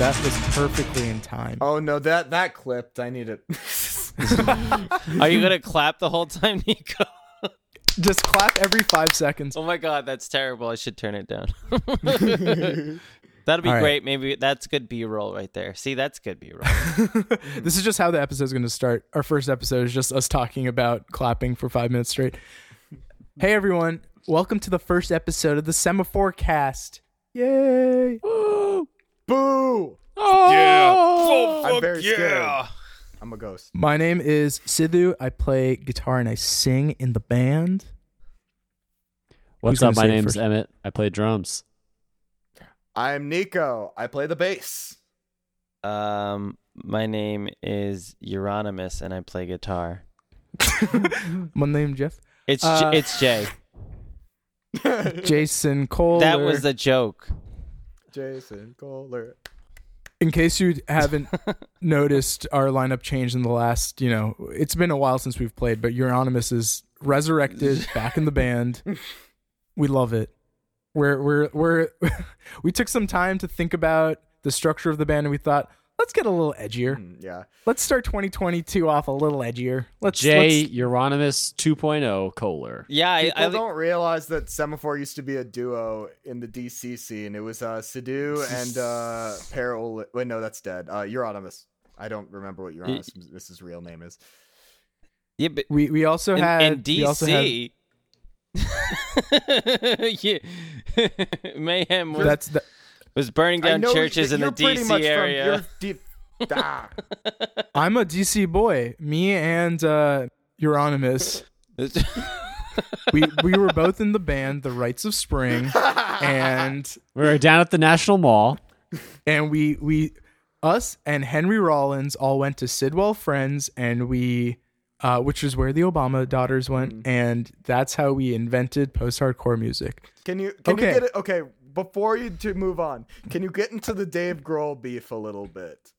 That was perfectly in time. Oh no, that that clipped. I need it. Are you gonna clap the whole time, Nico? Just clap every five seconds. Oh my god, that's terrible. I should turn it down. That'd be All right. great. Maybe that's good B-roll right there. See, that's good B-roll. this is just how the episode's going to start. Our first episode is just us talking about clapping for five minutes straight. Hey everyone, welcome to the first episode of the Semaphore Cast. Yay! Boo! yeah. I'm very scared. I'm a ghost. My name is Sidhu. I play guitar and I sing in the band. What's Who's up? My say it name's first? Emmett. I play drums. I'm Nico. I play the bass. Um, my name is Euronymous, and I play guitar. My name Jeff. It's Uh, J- it's Jay. Jason Cole. That was a joke. Jason Kohler. In case you haven't noticed, our lineup changed in the last. You know, it's been a while since we've played, but Euronymous is resurrected, back in the band. We love it. We're we're we're we took some time to think about the structure of the band, and we thought, let's get a little edgier. Mm, Yeah. Let's start 2022 off a little edgier. Let's J let's- Euronymous 2.0 Kohler. Yeah, I, People I don't realize that Semaphore used to be a duo in the DC scene. It was uh Sidhu and uh Peril. Wait, no, that's dead. Uh Euronymous. I don't remember what Euronymous' real name is. yeah, but we we also in, had in we also had- DC. yeah. Mayhem was, that's the, was burning down churches in the DC much From, area. you're deep. ah. I'm a DC boy. Me and uh, Euronymous. we we were both in the band The Rites of Spring and We were down at the National Mall. and we we us and Henry Rollins all went to Sidwell Friends and we uh, which is where the Obama daughters went and that's how we invented post-hardcore music. Can you can Okay. you get it? Okay, before you to move on, can you get into the Dave Grohl beef a little bit?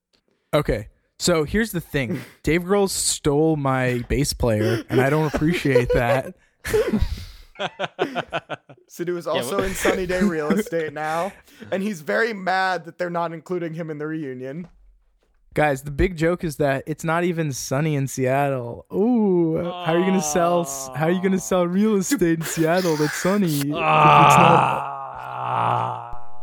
Okay. So here's the thing. Dave Grohl stole my bass player and I don't appreciate that. Sidhu is also but- in Sunny Day Real Estate now, and he's very mad that they're not including him in the reunion. Guys, the big joke is that it's not even sunny in Seattle. Ooh, how are you gonna sell? How are you gonna sell real ah. estate in Seattle that's sunny? if it's not- ah.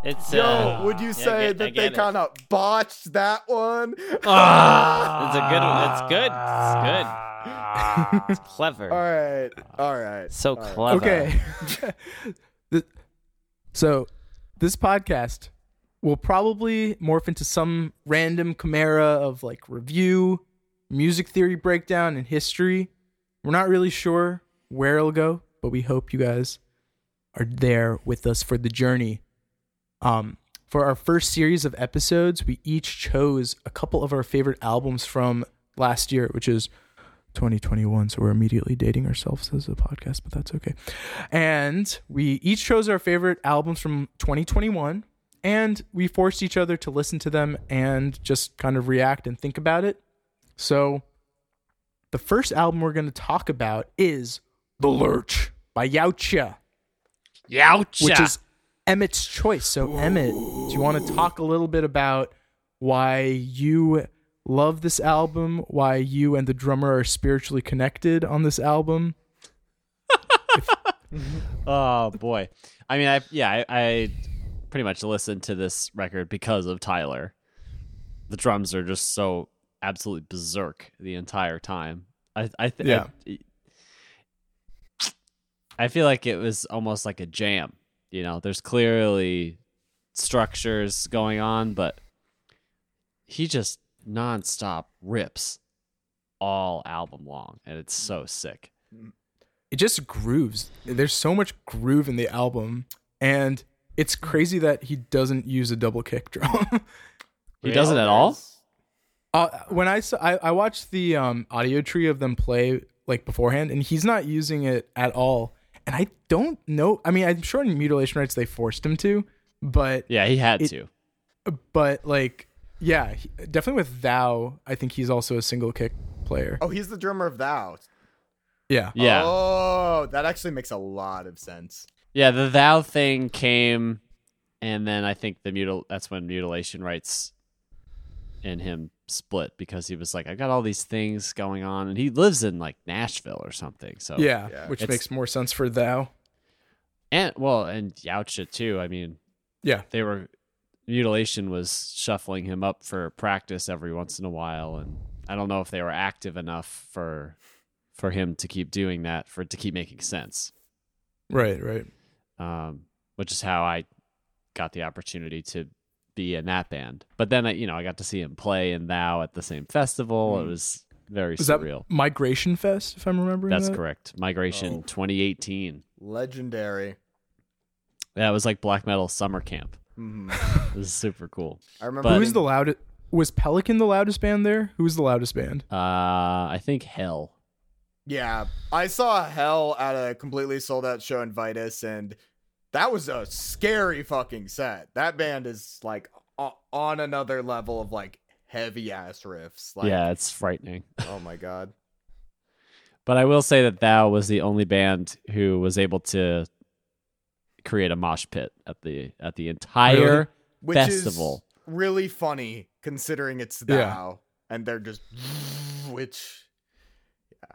It's Yo, uh, would you yeah, say get- that they kind of botched that one? It's a good one. It's good. It's good. It's clever. All right, all right. So all right. clever. okay. So, this podcast will probably morph into some random chimera of like review, music theory breakdown, and history. We're not really sure where it'll go, but we hope you guys are there with us for the journey. Um, for our first series of episodes, we each chose a couple of our favorite albums from last year, which is 2021. So we're immediately dating ourselves as a podcast, but that's okay. And we each chose our favorite albums from 2021, and we forced each other to listen to them and just kind of react and think about it. So the first album we're going to talk about is The Lurch by Yautja Youch. which is Emmett's choice. So, Emmett, do you want to talk a little bit about why you love this album, why you and the drummer are spiritually connected on this album? Oh boy. I mean, I yeah, I, I pretty much listened to this record because of Tyler. The drums are just so absolutely berserk the entire time. I I th- Yeah. I, I feel like it was almost like a jam. You know, there's clearly structures going on, but he just nonstop rips all album long, and it's so sick. It just grooves. There's so much groove in the album, and it's crazy that he doesn't use a double kick drum. He doesn't at all. Uh, when I saw, I, I watched the um, Audiotree of them play like beforehand, and he's not using it at all. And I don't know. I mean, I'm sure in mutilation rites they forced him to, but Yeah, he had It- to. but like, yeah, he, definitely with Thou, I think he's also a single kick player. Oh, he's the drummer of Thou. Yeah, Yeah. Oh, that actually makes a lot of sense. Yeah, the thou thing came, and then I think the mutil. That's when mutilation rites and him split because he was like, I got all these things going on, and he lives in like Nashville or something. So yeah, Yeah. which makes more sense for thou. and well, and Yautja too. I mean, Yeah. they were mutilation was shuffling him up for practice every once in a while, and I don't know if they were active enough for for him to keep doing that for it to keep making sense. Right, right. um, which is how I got the opportunity to be in that band. But then, I, you know, I got to see him play in Thou at the same festival. It Mm. was very Was that surreal. Migration Fest, if I'm remembering That's that? correct. Migration Oh. 2018. Legendary. Yeah, it was like black metal summer camp. hmm It was super cool. I remember. But- Who's the loudest? Was Pelican the loudest band there? Who was the loudest band? Uh, I think Hell. Yeah, I saw Hell at a completely sold out show in Vitus, and that was a scary fucking set. That band is like o- on another level of like heavy ass riffs. Like, yeah, it's frightening. Oh my god. But I will say that Thou was the only band who was able to create a mosh pit at the at the entire Which Festival. is really funny considering it's Yeah. thou, and they're just which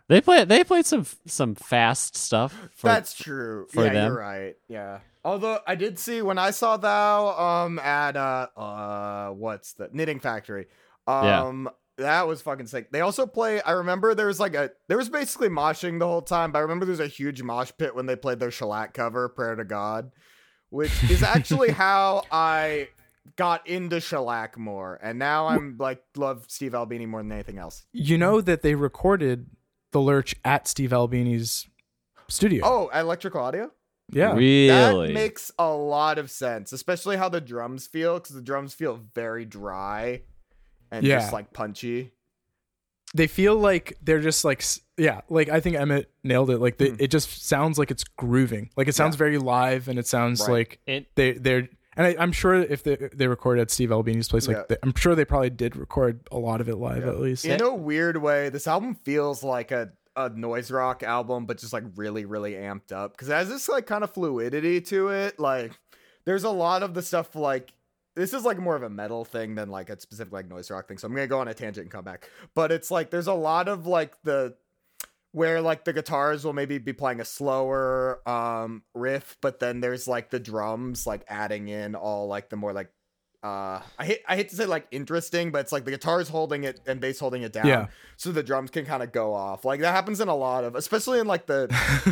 They play. They played some some fast stuff. For, That's true. for yeah, them. you're right. Yeah. Although I did see when I saw thou um at uh uh what's the knitting factory. Yeah. Um that was fucking sick. They also play I remember there was like a there was basically moshing the whole time, but I remember there was a huge mosh pit when they played their shellac cover, Prayer to God, which is actually how I got into shellac more. And now I'm like love Steve Albini more than anything else. You know that they recorded the Lurch at Steve Albini's studio. Oh, electrical audio? yeah. really. That makes a lot of sense, especially how the drums feel, because the drums feel very dry and Yeah. just like punchy. they feel like they're just like yeah like i think emmett nailed it like they, Hmm. it just sounds like it's grooving like it sounds Yeah. very live and it sounds Right. like It they they're and I, i'm sure if they they recorded at steve albini's place like Yeah. they, i'm sure they probably did record a lot of it live Yeah. at least In a weird way, this album feels like a, a noise rock album, but just like really, really amped up. Because it has this like kind of fluidity to it. Like there's a lot of the stuff like this is like more of a metal thing than like a specific like noise rock thing. So I'm gonna go on a tangent and come back. But it's like there's a lot of like the where like the guitars will maybe be playing a slower um riff, but then there's like the drums like adding in all like the more like uh I hate I hate to say like interesting, but it's like the guitar's holding it and bass holding it down. Yeah. So the drums can kind of go off. Like that happens in a lot of especially in like the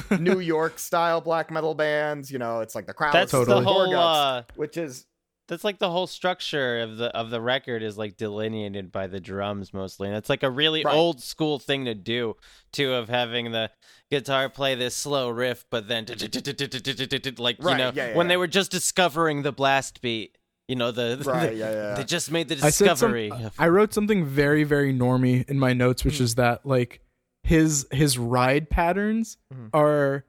New York style black metal bands, you know, it's like the crowd that's Totally. the whole uh which is that's like the whole structure of the of the record is like delineated by the drums mostly and it's like a really Right. old school thing to do too of having the guitar play this slow riff but then like you know yeah, yeah, when they were just discovering the blast beat you know the, right, yeah, yeah. they just made the I said some- discovery I wrote something very very normy in my notes, which Hmm. is that like his his ride patterns Mhm. are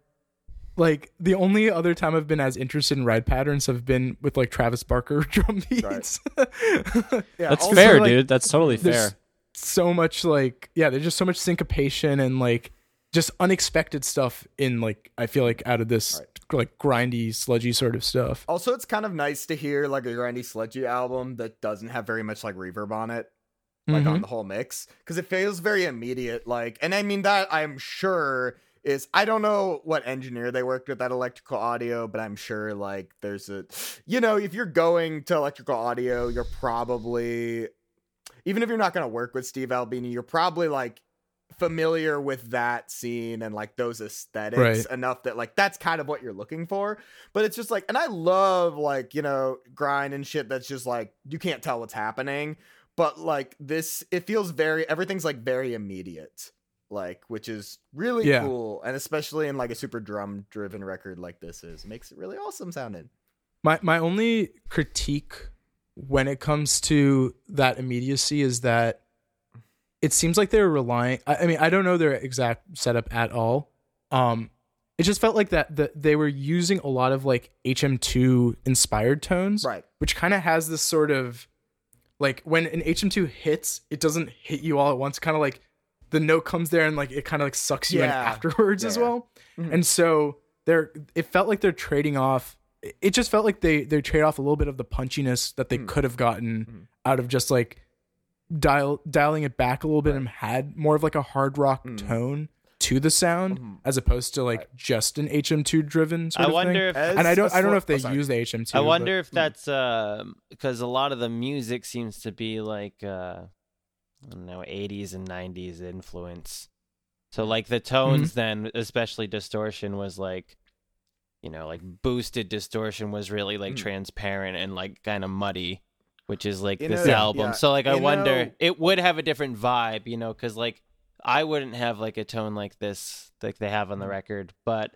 like the only other time I've been as interested in ride patterns have been with like Travis Barker drum beats. yeah, That's also, fair, like, dude. That's totally fair. so much like yeah, there's just so much syncopation and like just unexpected stuff in like I feel like out of this like grindy sludgy sort of stuff. Also, it's kind of nice to hear like a grindy sludgy album that doesn't have very much like reverb on it. like on Mhm. the whole mix because it feels very immediate like and i mean that i'm sure is i don't know what engineer they worked with at electrical audio but i'm sure like there's a you know if you're going to electrical audio you're probably even if you're not going to work with steve albini you're probably like familiar with that scene and like those aesthetics Right. enough that like that's kind of what you're looking for but it's just like and i love like you know grind and shit that's just like you can't tell what's happening but like this it feels very everything's like very immediate like which is really Yeah. cool and especially in like a super drum driven record like this is makes it really awesome sounding My my only critique when it comes to that immediacy is that it seems like they're relying. I, I mean, I don't know their exact setup at all. Um, it just felt like that that they were using a lot of like HM2 inspired tones, right which kind of has this sort of like when an HM2 hits, it doesn't hit you all at once. Kind of like the note comes there and like it kind of like sucks you in Yeah. afterwards as Yeah. well. Mhm. And so they're it felt like they're trading off. It just felt like they they trade off a little bit of the punchiness that they Mhm. could have gotten Mhm. out of just like dial dialing it back a little bit and had more of like a hard rock tone to the sound Mhm. as opposed to like just an HM2 driven sort I of wonder thing. if As and I don't a I don't know if they oh, use the HM2. I but- wonder if that's because a lot of the music seems to be like uh, I don't know, 80s and 90s influence. So like the tones, then especially distortion was like, you know, like boosted distortion was really like Mm. transparent and like kind of muddy, which is like You this know- album. yeah, so like I you wonder, know- it would have a different vibe, you know, because like I wouldn't have like a tone like this like they have on the Mm. record, but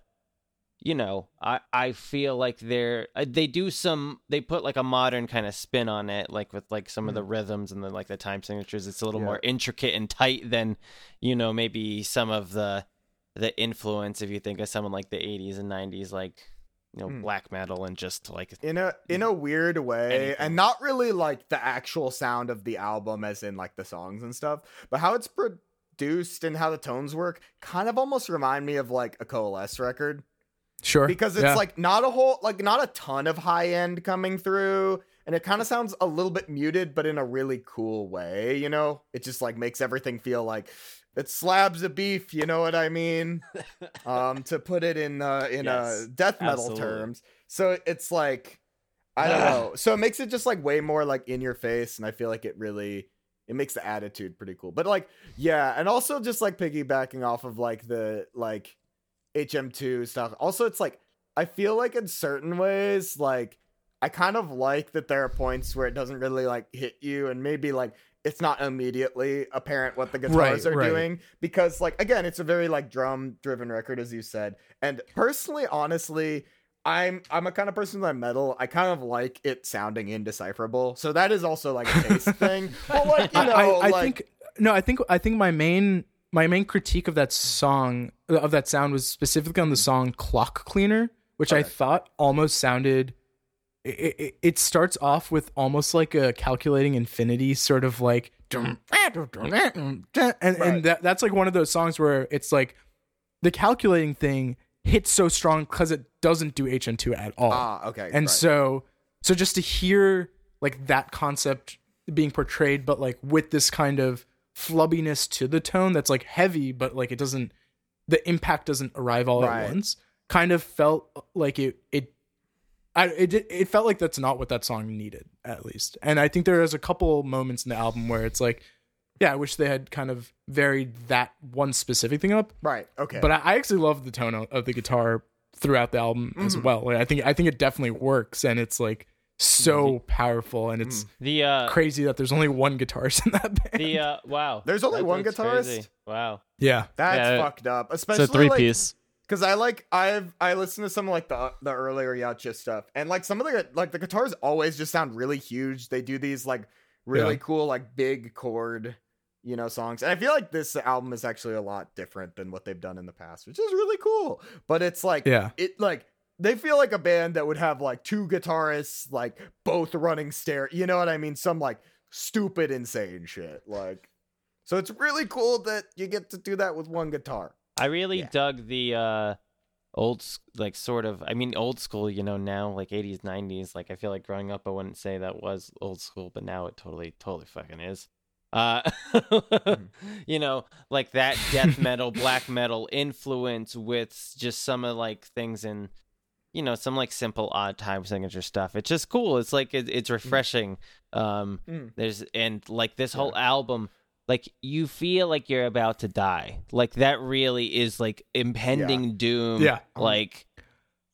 you know, I I feel like they're uh, they do some they put like a modern kind of spin on it, like with like some of the rhythms and the like the time signatures. It's a little Mm. Yeah. more intricate and tight than you know maybe some of the the influence if you think of someone like the 80s and 90s like you know Mm. black metal and just like in a in a weird way Anything. and not really like the actual sound of the album as in like the songs and stuff but how it's produced and how the tones work kind of almost remind me of like a coalesce record sure. Because it's Yeah. like not a whole like not a ton of high end coming through and it kind of sounds a little bit muted but in a really cool way you know? It just like makes everything feel like it's slabs of beef you know what i mean? Um to put it in uh in Yes, uh death metal absolutely. terms. So it's like i don't know. So it makes it just like way more like in your face and i feel like it really it makes the attitude pretty cool. But like yeah and also just like piggybacking off of like the like hm2 stuff. Also it's like i feel like in certain ways like i kind of like that there are points where it doesn't really like hit you and maybe like it's not immediately apparent what the guitars Right, are right. doing because like again it's a very like drum driven record as you said. And personally honestly i'm i'm a kind of person that metal i kind of like it sounding indecipherable. So that is also like a taste thing. But like you I- I, I like think no, I think I think my main my main critique of that song of that sound was specifically on the song "Clock Cleaner," which I thought almost sounded. It, it, it starts off with almost like a calculating infinity sort of like and and that that's like one of those songs where it's like the calculating thing hits so strong because it doesn't do HM2 at all ah okay and right. so so just to hear like that concept being portrayed but like with this kind of flubbiness to the tone that's like heavy but like it doesn't the impact doesn't arrive all Right. at once kind of felt like it it I, it it felt like that's not what that song needed at least and i think there is a couple moments in the album where it's like yeah i wish they had kind of varied that one specific thing up right okay but I, I actually love the tone of, of the guitar throughout the album as Mhm. well. Like, I think I think it definitely works, and it's like so powerful, and it's the uh crazy that there's only one guitarist in that band. the uh wow There's only That- one that's guitarist? crazy. wow yeah, that's yeah. fucked up It's especially a three like, piece. Cause I like I've I listened to some of, like the the earlier Yautja stuff and like some of the like the guitars always just sound really huge. They do these like really Yeah. cool like big chord you know songs and I feel like this album is actually a lot different than what they've done in the past, which is really cool. But it's like yeah, it like they feel like a band that would have like two guitarists like both running stare. You know what I mean? Some like stupid insane shit like. So it's really cool that you get to do that with one guitar. I really Yeah. dug the uh old like sort of I mean old school, you know, now like 80s 90s like I feel like growing up I wouldn't say that was old school, but now it totally totally fucking is. Uh you know, like that death metal, black metal influence with just some of like things in you know, some like simple odd time signature stuff. It's just cool. It's like it, it's refreshing. Um Mm. there's and like this whole album like you feel like you're about to die like that really is like impending doom Yeah. like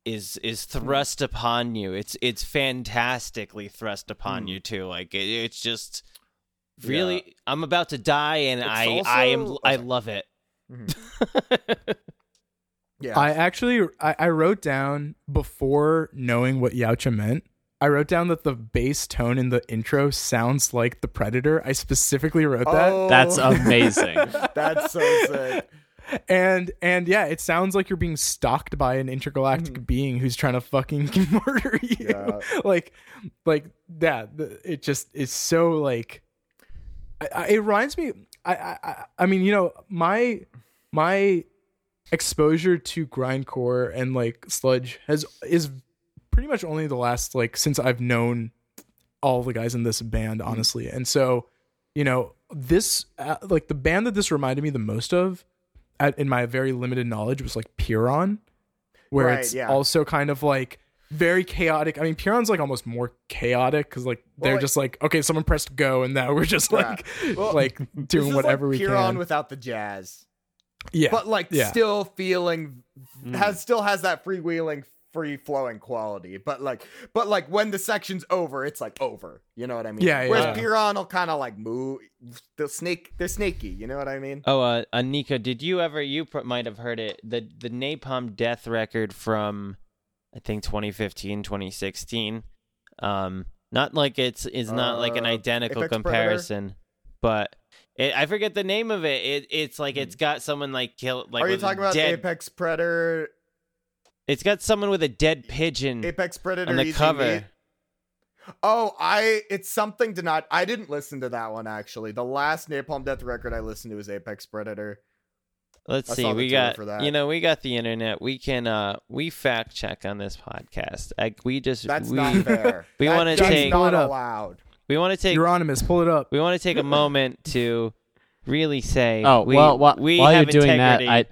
is is thrust upon you it's it's fantastically thrust upon Mm. you too like it, it's just really i'm about to die and It's i i am also- i love it Yeah. I actually I, I wrote down before knowing what Yautja meant. I wrote down that the bass tone in the intro sounds like the Predator. I specifically wrote that. Oh, That's amazing. That's so sick. and and yeah, it sounds like you're being stalked by an intergalactic mm. being who's trying to fucking murder you. Yeah. like, like that. the- It just is so like. I, I, it reminds me. I, I I- I mean, you know, my my exposure to grindcore and like sludge has is pretty much only the last like since I've known all the guys in this band, honestly, and so you know, this uh, like the band that this reminded me the most of, at, in my very limited knowledge, was like Pyrrhon, where Right, it's yeah. also kind of like very chaotic. I mean, Pyrrhon's like almost more chaotic because like they're like- just like okay, someone pressed go, and now we're just Yeah. like Well, like doing whatever like we Pyrrhon can. without the jazz, yeah, but like yeah. still feeling Mm. has still has that freewheeling, free flowing quality. But like, but like when the section's over, it's like over. You know what I mean? Yeah, yeah, Whereas yeah. Pyrrhon will kind of like move. The snake, they're snaky. You know what I mean? Oh, uh, uh, Nico, did you ever? You pr- might have heard it. The the Napalm Death record from, I think 2015, 2016. Um, not like it's it's not like an Uh, identical Apex Predator? comparison, but it, I forget the name of it. It it's like it's got someone like killed. Like Are you talking about dead, Apex Predator? It's got someone with a dead pigeon Apex Predator on the cover. Oh, I it's something to not. I didn't listen to that one actually. The last Napalm Death record I listened to was Apex Predator. Let's I see. We got for that. you know we got the internet. We can uh we fact check on this podcast. Like we just That's we not fair. we That- wanna take- not allowed. We want to take Euronymous, pull it up. we want to take a moment to really say Oh we, well, wh- we while you're doing that, I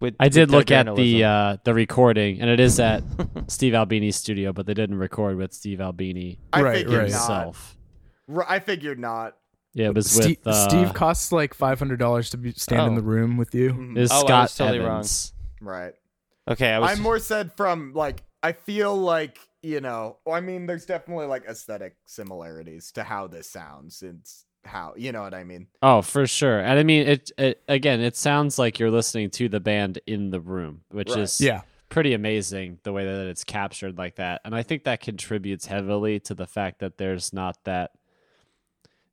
with, I did look at the uh, the recording, and it is at Steve Albini's studio, but they didn't record with Steve Albini I Right, figured right. not. himself. R- I figured not. Yeah, it was Steve, with uh, Steve costs like five hundred dollars to be, stand in Oh. the room with you. Mhm. is Oh, I was Scott totally wrong. Right. okay. I was I'm more said from like I feel like you know. I mean, there's definitely like aesthetic similarities to how this sounds. It's how you know what I mean. Oh, for sure. And I mean, it, it again. It sounds like you're listening to the band in the room, which Right. is Yeah, pretty amazing the way that it's captured like that. And I think that contributes heavily to the fact that there's not that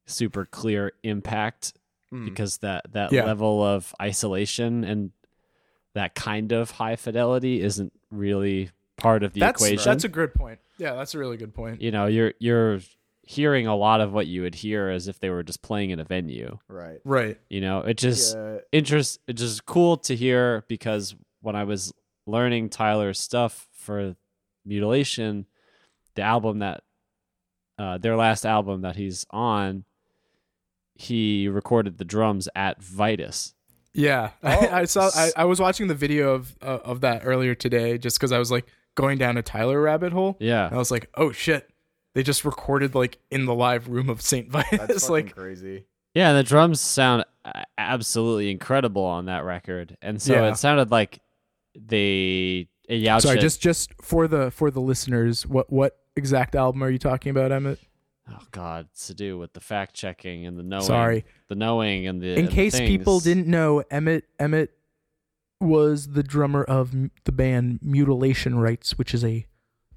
super clear impact Mm. because that that Yeah. level of isolation and that kind of high fidelity isn't really part of the that's equation. that's a good point. Yeah, that's a really good point. you know, you're you're hearing a lot of what you would hear as if they were just playing in a venue. Right. Right. You know, it just Yeah. interest it's just cool to hear because when I was learning Tyler's stuff for Mutilation, the album that uh, their last album that he's on, he recorded the drums at Vitus. Yeah, Oh. I, I saw. I, I was watching the video of uh, of that earlier today, just because I was like going down a Tyler rabbit hole. And I was like, oh shit, they just recorded like in the live room of Saint That's Vitus. fucking like, crazy. yeah, and the drums sound absolutely incredible on that record, and so Yeah. it sounded like they uh, Yautja, sorry, just just for the for the listeners, what what exact album are you talking about, Emmett? oh god, to do with the fact checking and the knowing, Sorry, the knowing and the in and the case people didn't know, Emmett Emmett was the drummer of the band Mutilation Rites, which is a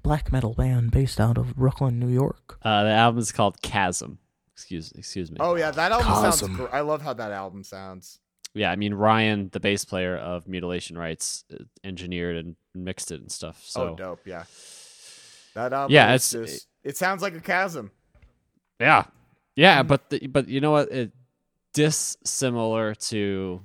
black metal band based out of Brooklyn, New York. Uh, the is called Chasm. Excuse excuse me. Oh yeah, that album Chasm. sounds. Gr- I love how that album sounds. Yeah, I mean Ryan, the bass player of Mutilation Rites, uh, engineered and mixed it and stuff. So oh, dope. Yeah. That album. Yeah, is it's- just. It sounds like a chasm. yeah, yeah, but the, but you know what? It dissimilar to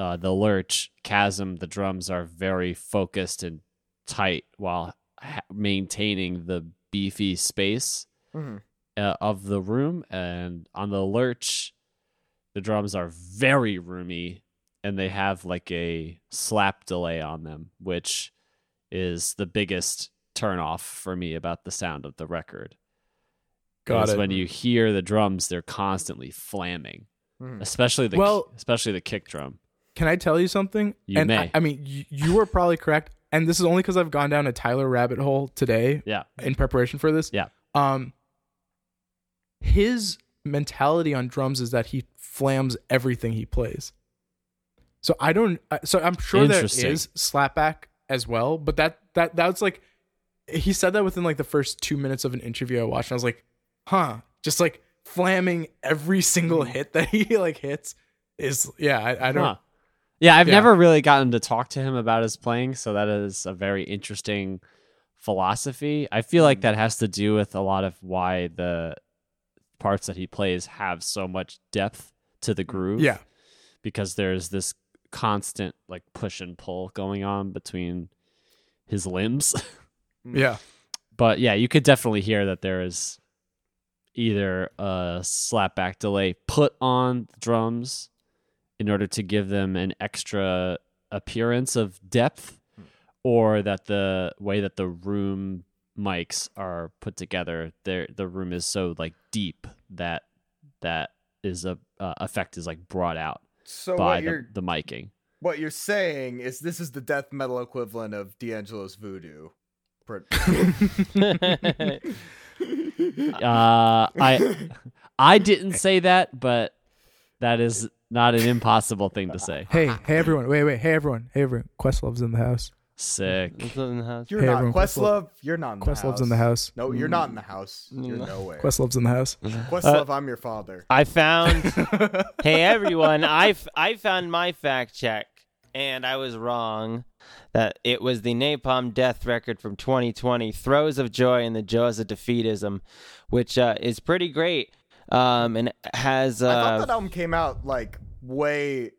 uh, the Lurch Chasm. The drums are very focused and tight while ha- maintaining the beefy space Mhm. uh, of the room. And on the Lurch, the drums are very roomy and they have like a slap delay on them, which is the biggest turnoff for me about the sound of the record. Got it. when you hear the drums, they're constantly flamming, Mhm. especially the Well- especially the kick drum. Can I tell you something? You and may. I, I mean, you, you were probably correct, and this is only because I've gone down a Tyler rabbit hole today Yeah, in preparation for this. Yeah. Um. His mentality on drums is that he flams everything he plays. So I don't. So I'm sure there is slapback as well, but that that that's like he said that within like the first two minutes of an interview I watched. And I was like, huh, just like flamming every single hit that he like hits is yeah. I, I don't. Huh. Yeah, I've Yeah. never really gotten to talk to him about his playing, so that is a very interesting philosophy. I feel like mm. that has to do with a lot of why the parts that he plays have so much depth to the groove. Yeah. Because there's this constant like push and pull going on between his limbs. Mm. Yeah. but yeah, you could definitely hear that there is either a slapback delay put on the drums in order to give them an extra appearance of depth or that the way that the room mics are put together there the room is so like deep that that is a uh, effect is like brought out So by the, the miking what you're saying is this is the death metal equivalent of D'Angelo's voodoo. Uh i i didn't say that but that is not an impossible thing to say Hey, hey everyone. Wait, wait. Hey everyone. Hey everyone. Questlove's in the house. sick What's in the house? You're Hey, not everyone, Questlove. You're not in the Questlove's house. in the house. No, you're not in the house. You're No. nowhere. Questlove's in the house. Questlove, I'm your father. I found. hey everyone! I f- I found my fact check, and I was wrong. That it was the Napalm Death record from 2020, "Throes of Joy in the Jaws of Defeatism," which uh, is pretty great. Um, and has. Uh, I thought that album came out like way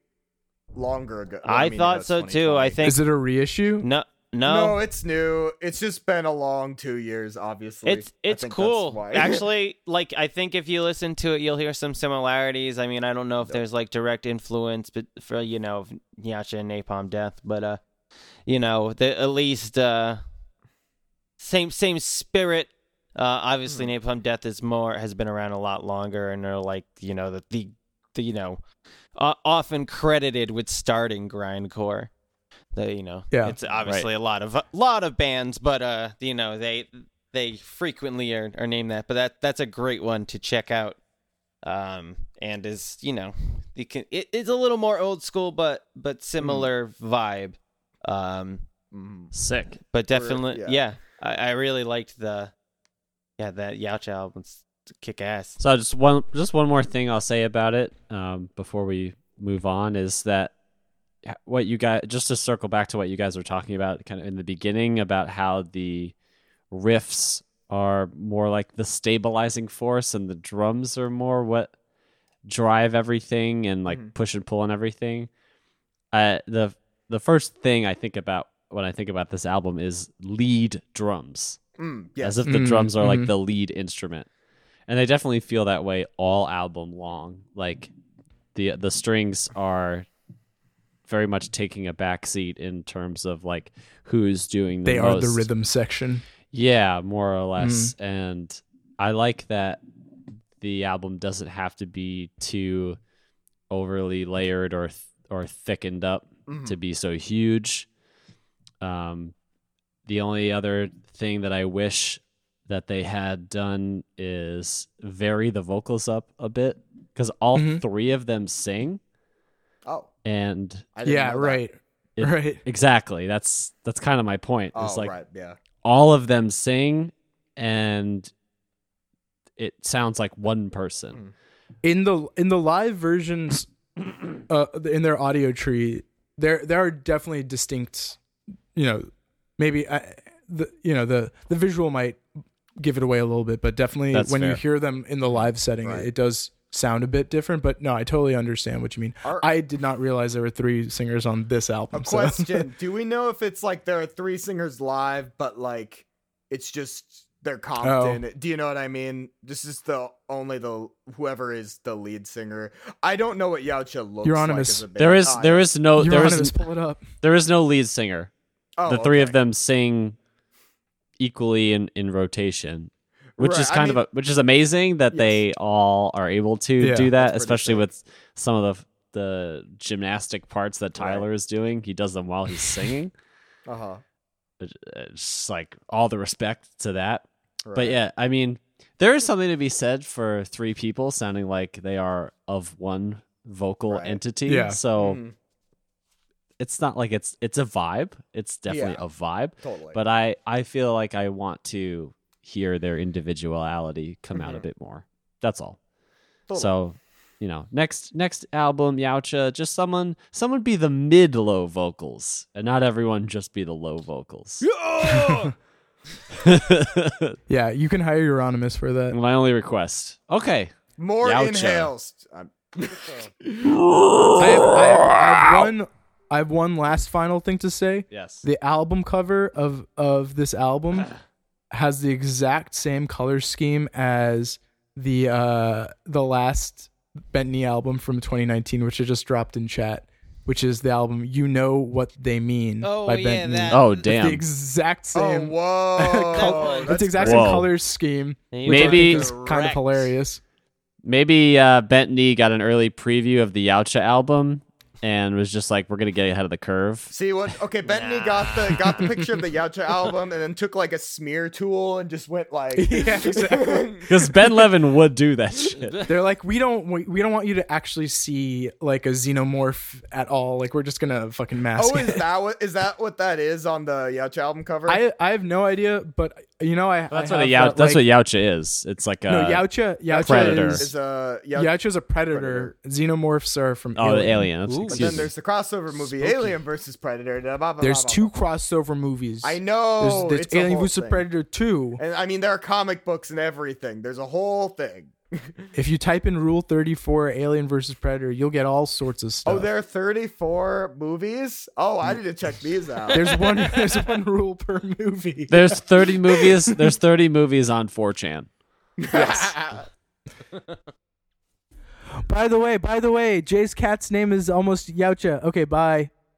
longer ago. Well, I mean, thought it's so too. I think Is it a reissue? no, No. no. it's new. It's just been a long two years, obviously. It's it's cool. Actually, like I think if you listen to it, you'll hear some similarities. I mean, I don't know if Yep. there's like direct influence, but for you know, Yautja and Napalm Death, but uh, you know, the at least uh, same same spirit. Uh, obviously, Hmm. Napalm Death is more has been around a lot longer, and they're like you know the the, the you know, uh, often credited with starting grindcore. The you know, Yeah. it's obviously a lot of a lot of bands, but uh, you know they they frequently are, are named that. But that that's a great one to check out. Um, and is you know, you can it, it's a little more old school, but but similar vibe. Um, sick but definitely, yeah. yeah, I, I really liked the yeah that Yautja album's kick ass. So just one just one more thing I'll say about it um, before we move on is that what you guys just to circle back to what you guys were talking about kind of in the beginning about how the riffs are more like the stabilizing force and the drums are more what drive everything and like Mhm. push and pull and everything. Uh, the the first thing I think about when I think about this album is lead drums Mm, yes. as if the Mm, drums are like mhm. the lead instrument and they definitely feel that way all album long like the the strings are very much taking a back seat in terms of like who's doing the They are the rhythm section. yeah more or less Mm-hmm. and i like that the album doesn't have to be too overly layered or th- or thickened up Mhm. to be so huge. Um, the only other thing that I wish that they had done is vary the vocals up a bit because all Mhm. three of them sing, Oh, and Yeah, right. It- right. exactly that's that's kind of my point. Oh, It's like right. Yeah. all of them sing, and it sounds like one person. in the in the live versions uh in their Audiotree there there are definitely distinct you know maybe I, the you know the the visual might give it away a little bit but definitely That's when you hear them in the live setting Right. it, it does sound a bit different but no I totally understand what you mean Are- I did not realize there were three singers on this A album so- question: Do we know if it's like there are three singers live, but like it's just they're comped Oh. in? Do you know what I mean? This is the only the whoever is the lead singer. I don't know what Yautja looks Euronymous. like. As a band. There is there is no there Euronymous, is pull it up there is no lead singer. Oh, the three of them sing equally in, in rotation, which Right, is I kind mean- of a, which is amazing that Yes. they all are able to Yeah, do that, especially sick. with some of the the gymnastic parts that Right. Tyler is doing. He does them while he's singing. Uh-huh. It- it's like all the respect to that. But yeah, I mean, there is something to be said for three people sounding like they are of one vocal Right. entity. Yeah. So Mhm, it's not like it's it's a vibe. It's definitely Yeah. a vibe. totally. but I I feel like I want to hear their individuality come out a Mhm. bit more. That's all. Totally. So, you know, next next album, Yautja, just someone someone be the mid low vocals, and not everyone just be the low vocals. yeah you can hire Euronymous for that My only request. Okay, more Yautja. inhales. I'm- I have, I, have, I have one I have one last final thing to say yes. the album cover of of this album has the exact same color scheme as the uh the last Bentley album from 2019, which I just dropped in chat, which is the album "You Know What They Mean" Oh, by yeah, Bentley. that- Oh It's damn. the exact Oh same. whoa! col- it's That's the exact crazy. same Whoa. color scheme. Which I think Maybe- is kind of Correct. hilarious. Maybe uh, Bentley got an early preview of the Yautja album and was just like, "We're gonna get ahead of the curve." See what? Okay, Bentley got the got the picture of the Yautja album and then took like a smear tool and just went like. Yeah, exactly. Because Ben Levin would do that shit. They're like, we don't, we, we don't want you to actually see like a xenomorph at all. Like, we're just gonna fucking mask oh, it. is that what is that what that is on the Yautja album cover? I I have no idea, but you know, I That's I what a have Yau- that, that's like- what Yautja is. It's like a no Yautja Yautja Predator. is is a Yautja. Yautja's a predator. Xenomorphs are from oh the Alien. alien. That's- Ooh. But then there's the crossover movie Alien versus Predator. blah, blah, blah, There's blah, two blah. crossover movies. I know. There's, there's it's a Alien whole vs thing. Predator two. And I mean, there are comic books and everything. There's a whole thing. If you type in Rule Thirty Four Alien vs Predator, you'll get all sorts of oh, stuff. Oh, there are 34 movies. Oh, I need to check these out. There's one. There's one rule per movie. There's 30 movies. There's 30 movies on 4chan. Yes. By the way, by the way, Jay's cat's name is almost Yautja. Okay, bye.